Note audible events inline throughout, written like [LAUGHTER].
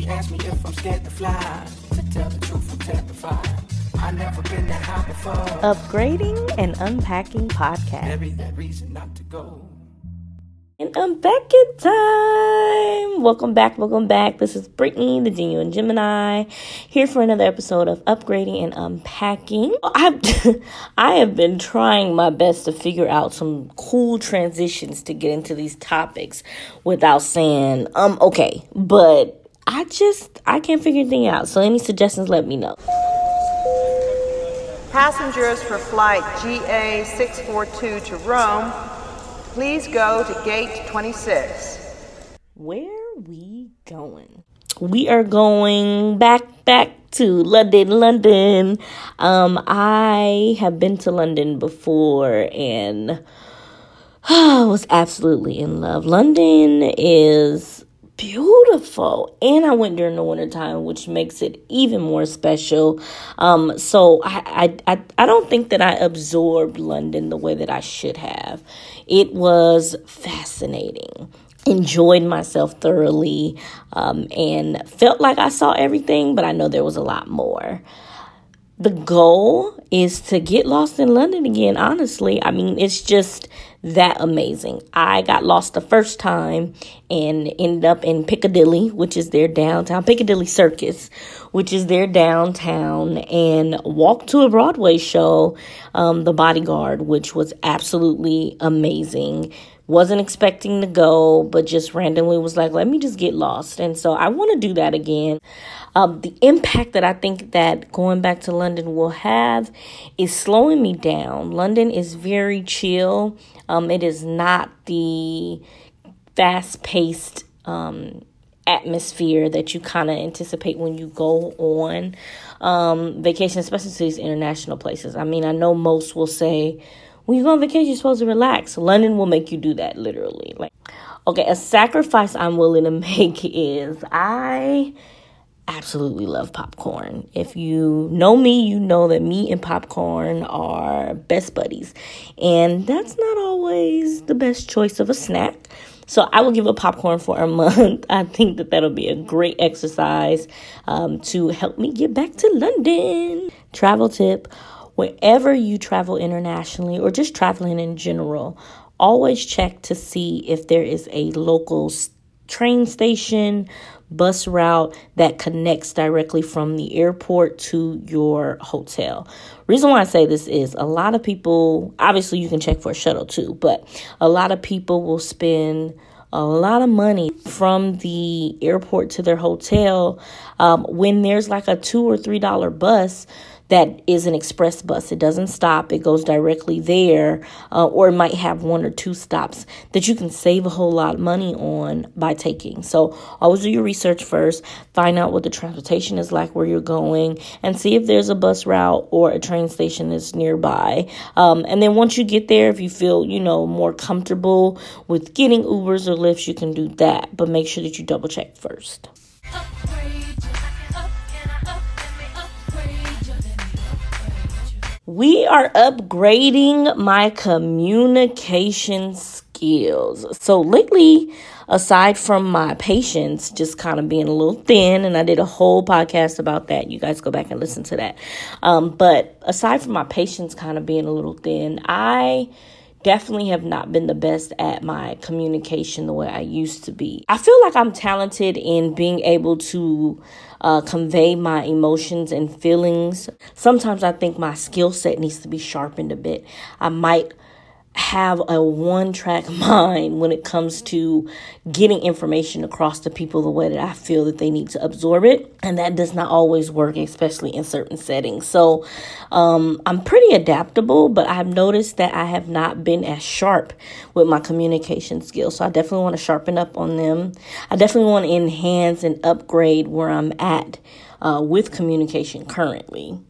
She asked me if I'm scared to fly. To tell the truth, I'm terrified. I never been that high before. Upgrading and Unpacking Podcast. Every that reason not to go. And I'm back in time. Welcome back, welcome back. This is Brittany, the genuine Gemini, here for another episode of Upgrading and Unpacking. I've [LAUGHS] I have been trying my best to figure out some cool transitions to get into these topics without saying um okay, but I just I can't figure anything out. So any suggestions, let me know. Passengers for flight GA 642 to Rome, please go to gate 26. Where we going? We are going back back to London, London. Um I have been to London before and [SIGHS] I was absolutely in love. London is beautiful. And i went during the wintertime which makes it even more special. Um, so I, I i i don't think that i absorbed london the way that i should have. It was fascinating. Enjoyed myself thoroughly um, and felt like i saw everything but i know there was a lot more the goal is to get lost in London again, honestly. I mean, it's just that amazing. I got lost the first time and ended up in Piccadilly, which is their downtown, Piccadilly Circus, which is their downtown, and walked to a Broadway show, um, The Bodyguard, which was absolutely amazing wasn't expecting to go, but just randomly was like, let me just get lost. And so I want to do that again. Um, the impact that I think that going back to London will have is slowing me down. London is very chill. Um, it is not the fast paced um, atmosphere that you kind of anticipate when you go on um, vacation, especially to these international places. I mean, I know most will say, when you go on vacation, you're supposed to relax. London will make you do that literally. Like, okay, a sacrifice I'm willing to [LAUGHS] make is I absolutely love popcorn. If you know me, you know that me and popcorn are best buddies. And that's not always the best choice of a snack. So I will give a popcorn for a [LAUGHS] month. I think that that'll be a great exercise um, to help me get back to London. Travel tip wherever you travel internationally or just traveling in general, always check to see if there is a local train station, bus route that connects directly from the airport to your hotel. Reason why I say this is a lot of people, obviously, you can check for a shuttle too, but a lot of people will spend a lot of money from the airport to their hotel um, when there's like a two or three dollar bus that is an express bus. It doesn't stop, it goes directly there, uh, or it might have one or two stops that you can save a whole lot of money on by taking. So, always do your research first, find out what the transportation is like where you're going, and see if there's a bus route or a train station that's nearby. Um, and then once you get there, if you feel, you know, more comfortable with getting Ubers or Lyfts, you can do that, but make sure that you double check first. We are upgrading my communication skills. So, lately, aside from my patience just kind of being a little thin, and I did a whole podcast about that. You guys go back and listen to that. Um, but aside from my patience kind of being a little thin, I definitely have not been the best at my communication the way I used to be. I feel like I'm talented in being able to uh, convey my emotions and feelings. Sometimes I think my skill set needs to be sharpened a bit. I might have a one track [LAUGHS] mind when it comes to getting information across to people the way that I feel that they need to absorb it. And that does not always work, especially in certain settings. So um, I'm pretty adaptable, but I've noticed that I have not been as sharp with my communication skills. So I definitely want to sharpen up on them. I definitely want to enhance and upgrade where I'm at uh, with communication currently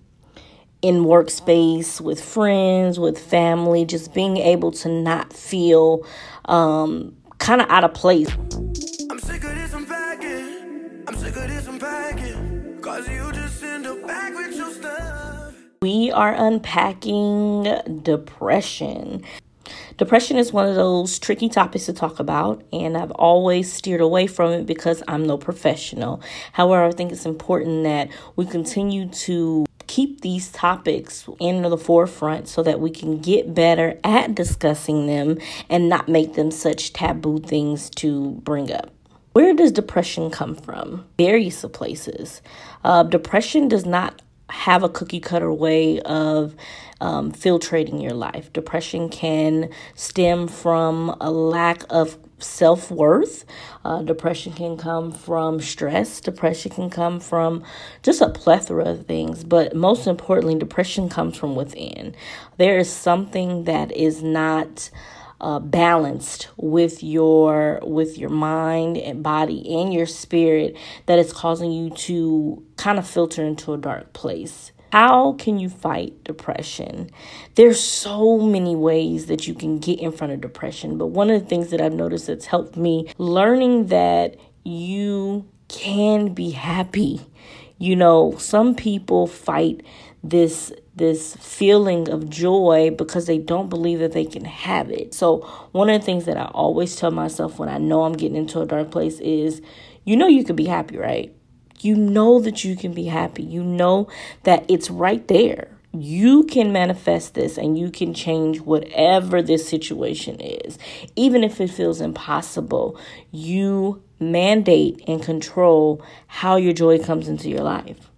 in workspace with friends with family just being able to not feel um, kind of out of place. I'm sick of this unpacking i'm sick of this unpacking cause you just end up back with your stuff. We are unpacking depression. Depression is one of those tricky topics to talk about, and I've always steered away from it because I'm no professional. However, I think it's important that we continue to keep these topics in the forefront so that we can get better at discussing them and not make them such taboo things to bring up. Where does depression come from? Various places. Uh, depression does not have a cookie cutter way of um, filtrating your life. Depression can stem from a lack of self worth. Uh, depression can come from stress. Depression can come from just a plethora of things. But most importantly, depression comes from within. There is something that is not. Uh, balanced with your with your mind and body and your spirit that is causing you to kind of filter into a dark place how can you fight depression? There's so many ways that you can get in front of depression, but one of the things that I've noticed that's helped me learning that you can be happy. You know, some people fight this this feeling of joy because they don't believe that they can have it. So, one of the things that I always tell myself when I know I'm getting into a dark place is you know you can be happy, right? You know that you can be happy. You know that it's right there. You can manifest this and you can change whatever this situation is. Even if it feels impossible, you mandate and control how your joy comes into your life.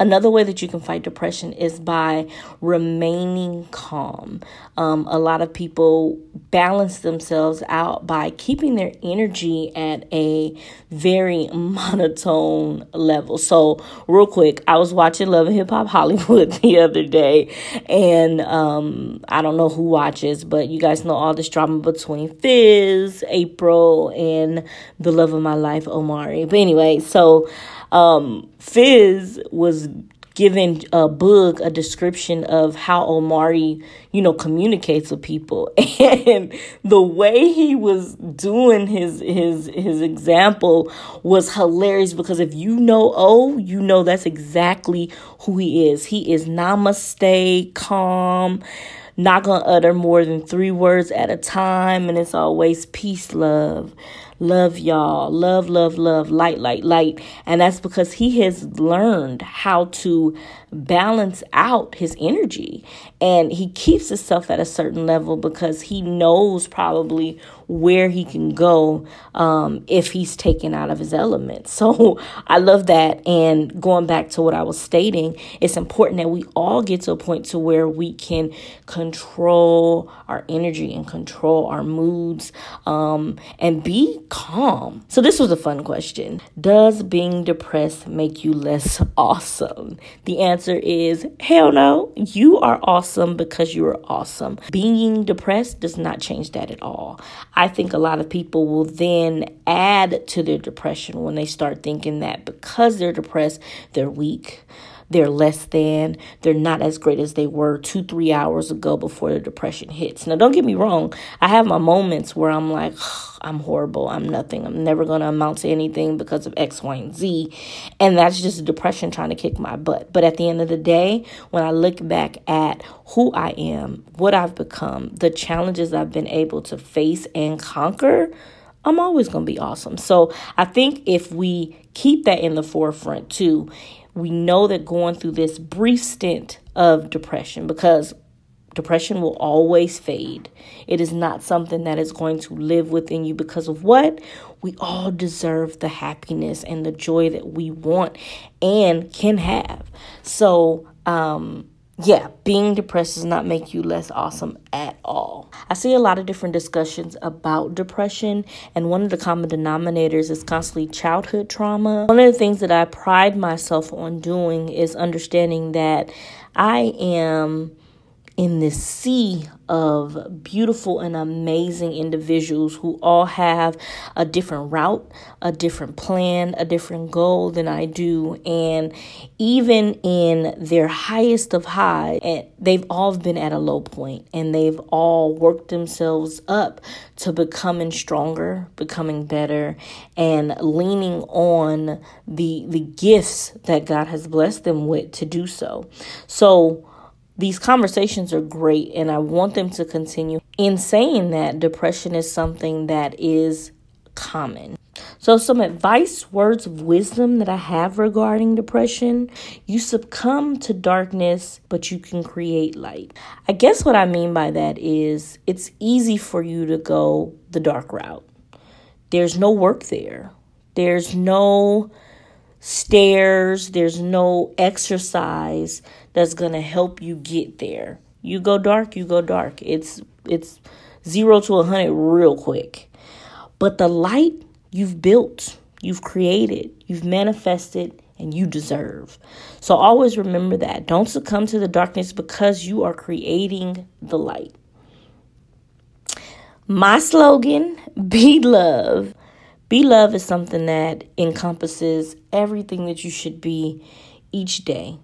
Another way that you can fight depression is by remaining calm. Um, a lot of people balance themselves out by keeping their energy at a very [LAUGHS] monotone level. So, real quick, I was watching Love and Hip Hop Hollywood [LAUGHS] the other day, and um, I don't know who watches, but you guys know all this drama between Fizz, April, and the love of my life, Omari. But anyway, so um, Fizz was giving a book a description of how Omari, you know, communicates with people. [LAUGHS] And the way he was doing his his his example was hilarious because if you know O, you know that's exactly who he is. He is namaste, calm, not gonna utter more than three words at a time, and it's always peace, love love y'all, love, love, love, light, light, light. And that's because he has learned how to balance out his energy and he keeps himself at a certain level because he knows probably where he can go um, if he's taken out of his element. [LAUGHS] So I love that. And going back to what I was stating, it's important that we all get to a point to where we can control our energy and control our moods um, and be calm. So this was a fun question. Does being depressed make you less awesome? The answer is hell no. You are awesome because you are awesome. Being depressed does not change that at all. I think a lot of people will then add to their depression when they start thinking that because they're depressed, they're weak they're less than, they're not as great as they were two, three hours ago before the depression hits. Now, don't get me wrong, I have my moments where I'm like, I'm horrible, I'm nothing, I'm never going to amount to anything because of X, Y, and Z. And that's just depression trying to kick my butt. But at the end of the day, when I look back at who I am, what I've become, the challenges I've been able to face and conquer, I'm always going to be awesome. So I think if we keep that in the forefront too, we know that going through this brief stint of depression, because depression will always fade, it is not something that is going to live within you because of what? We all deserve the happiness and the joy that we want and can have. So, um, yeah, being depressed does not make you less awesome at all. I see a lot of different discussions about depression, and one of the common denominators is constantly childhood trauma. One of the things that I pride myself on doing is understanding that I am in this sea of beautiful and amazing individuals who all have a different route, a different plan, a different goal than I do. And even in their highest of highs, eh, they've all been at a low point and they've all worked themselves up to becoming stronger, becoming better, and leaning on the the gifts that God has blessed them with to do so. So these conversations are great and I want them to continue. In saying that, depression is something that is common. So, some advice, words of wisdom that I have regarding depression you succumb to darkness, but you can create light. I guess what I mean by that is it's easy for you to go the dark route. There's no work there, there's no stairs, there's no exercise that's going to help you get there. You go dark, you go dark. It's it's 0 to a 100 real quick. But the light you've built, you've created, you've manifested and you deserve. So always remember that. Don't succumb to the darkness because you are creating the light. My slogan, [LAUGHS] be love. Be love is something that encompasses everything that you should be each day.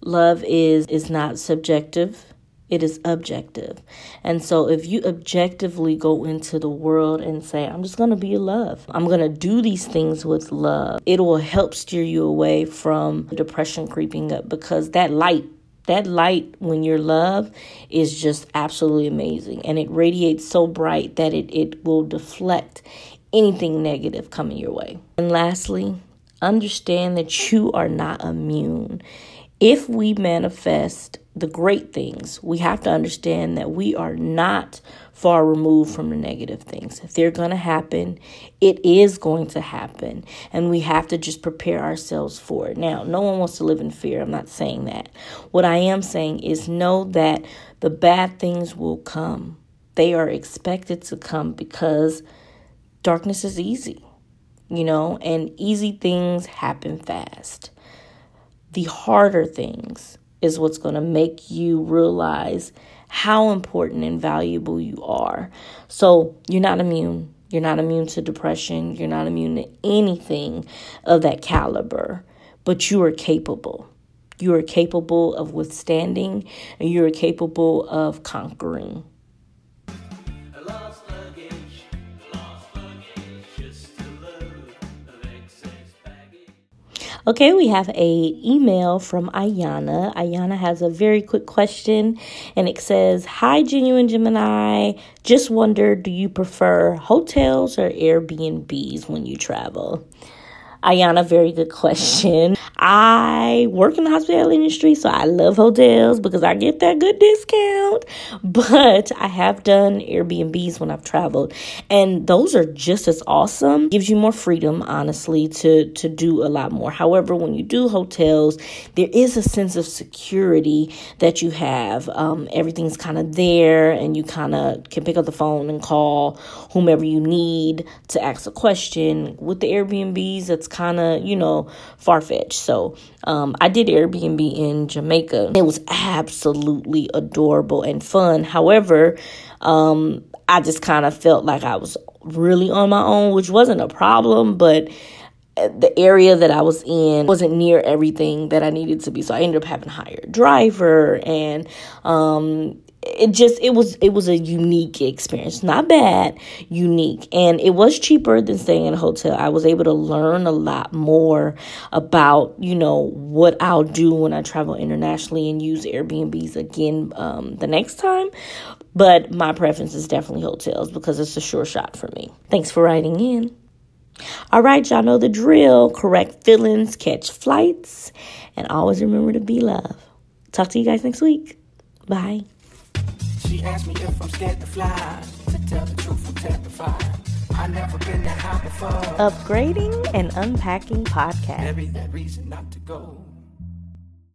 Love is is not subjective, it is objective. And so if you objectively go into the world and say, I'm just going to be love. I'm going to do these things with love. It will help steer you away from depression creeping up because that light that light when you're love is just absolutely amazing and it radiates so bright that it, it will deflect anything negative coming your way. And lastly, understand that you are not immune. If we manifest the great things, we have to understand that we are not far removed from the negative things. If they're going to happen, it is going to happen. And we have to just prepare ourselves for it. Now, no one wants to live in fear. I'm not saying that. What I am saying is know that the bad things will come. They are expected to come because darkness is easy, you know, and easy things happen fast. The harder things is what's going to make you realize how important and valuable you are. So, you're not immune. You're not immune to depression. You're not immune to anything of that caliber, but you are capable. You are capable of withstanding and you are capable of conquering. Okay, we have a email from Ayana. Ayana has a very quick question and it says, "Hi genuine Gemini, just wonder do you prefer hotels or Airbnbs when you travel?" Ayana, very good question. I work in the hospitality industry, so I love hotels because I get that good discount. [LAUGHS] But I have done Airbnbs when I've traveled, and those are just as awesome. Gives you more freedom, honestly, to to do a lot more. However, when you do hotels, there is a sense of security that you have. Um, everything's kind of there, and you kind of can pick up the phone and call whomever you need to ask a question. With the Airbnbs, it's kind of you know far fetched. So um, I did Airbnb in Jamaica. It was absolutely adorable and fun. However, um, I just kind of felt like I was really on my own, which wasn't a problem, but the area that I was in wasn't near everything that I needed to be. So I ended up having to hire a driver and um, it just it was it was a unique experience. Not bad unique. And it was cheaper than staying in a hotel. I was able to learn a lot more about you know what i'll do when i travel internationally and use airbnbs again um, the next time. But my preference is definitely hotels because it's a sure shot for me. Thanks for writing in. All right y'all know the drill. Correct feelings catch flights and always remember to be love talk to you guys next week. Bye she asked me if I'm scared to fly. To tell the truth, I'm terrified. I never been that high before. Upgrading and unpacking podcast. Every reason not to go.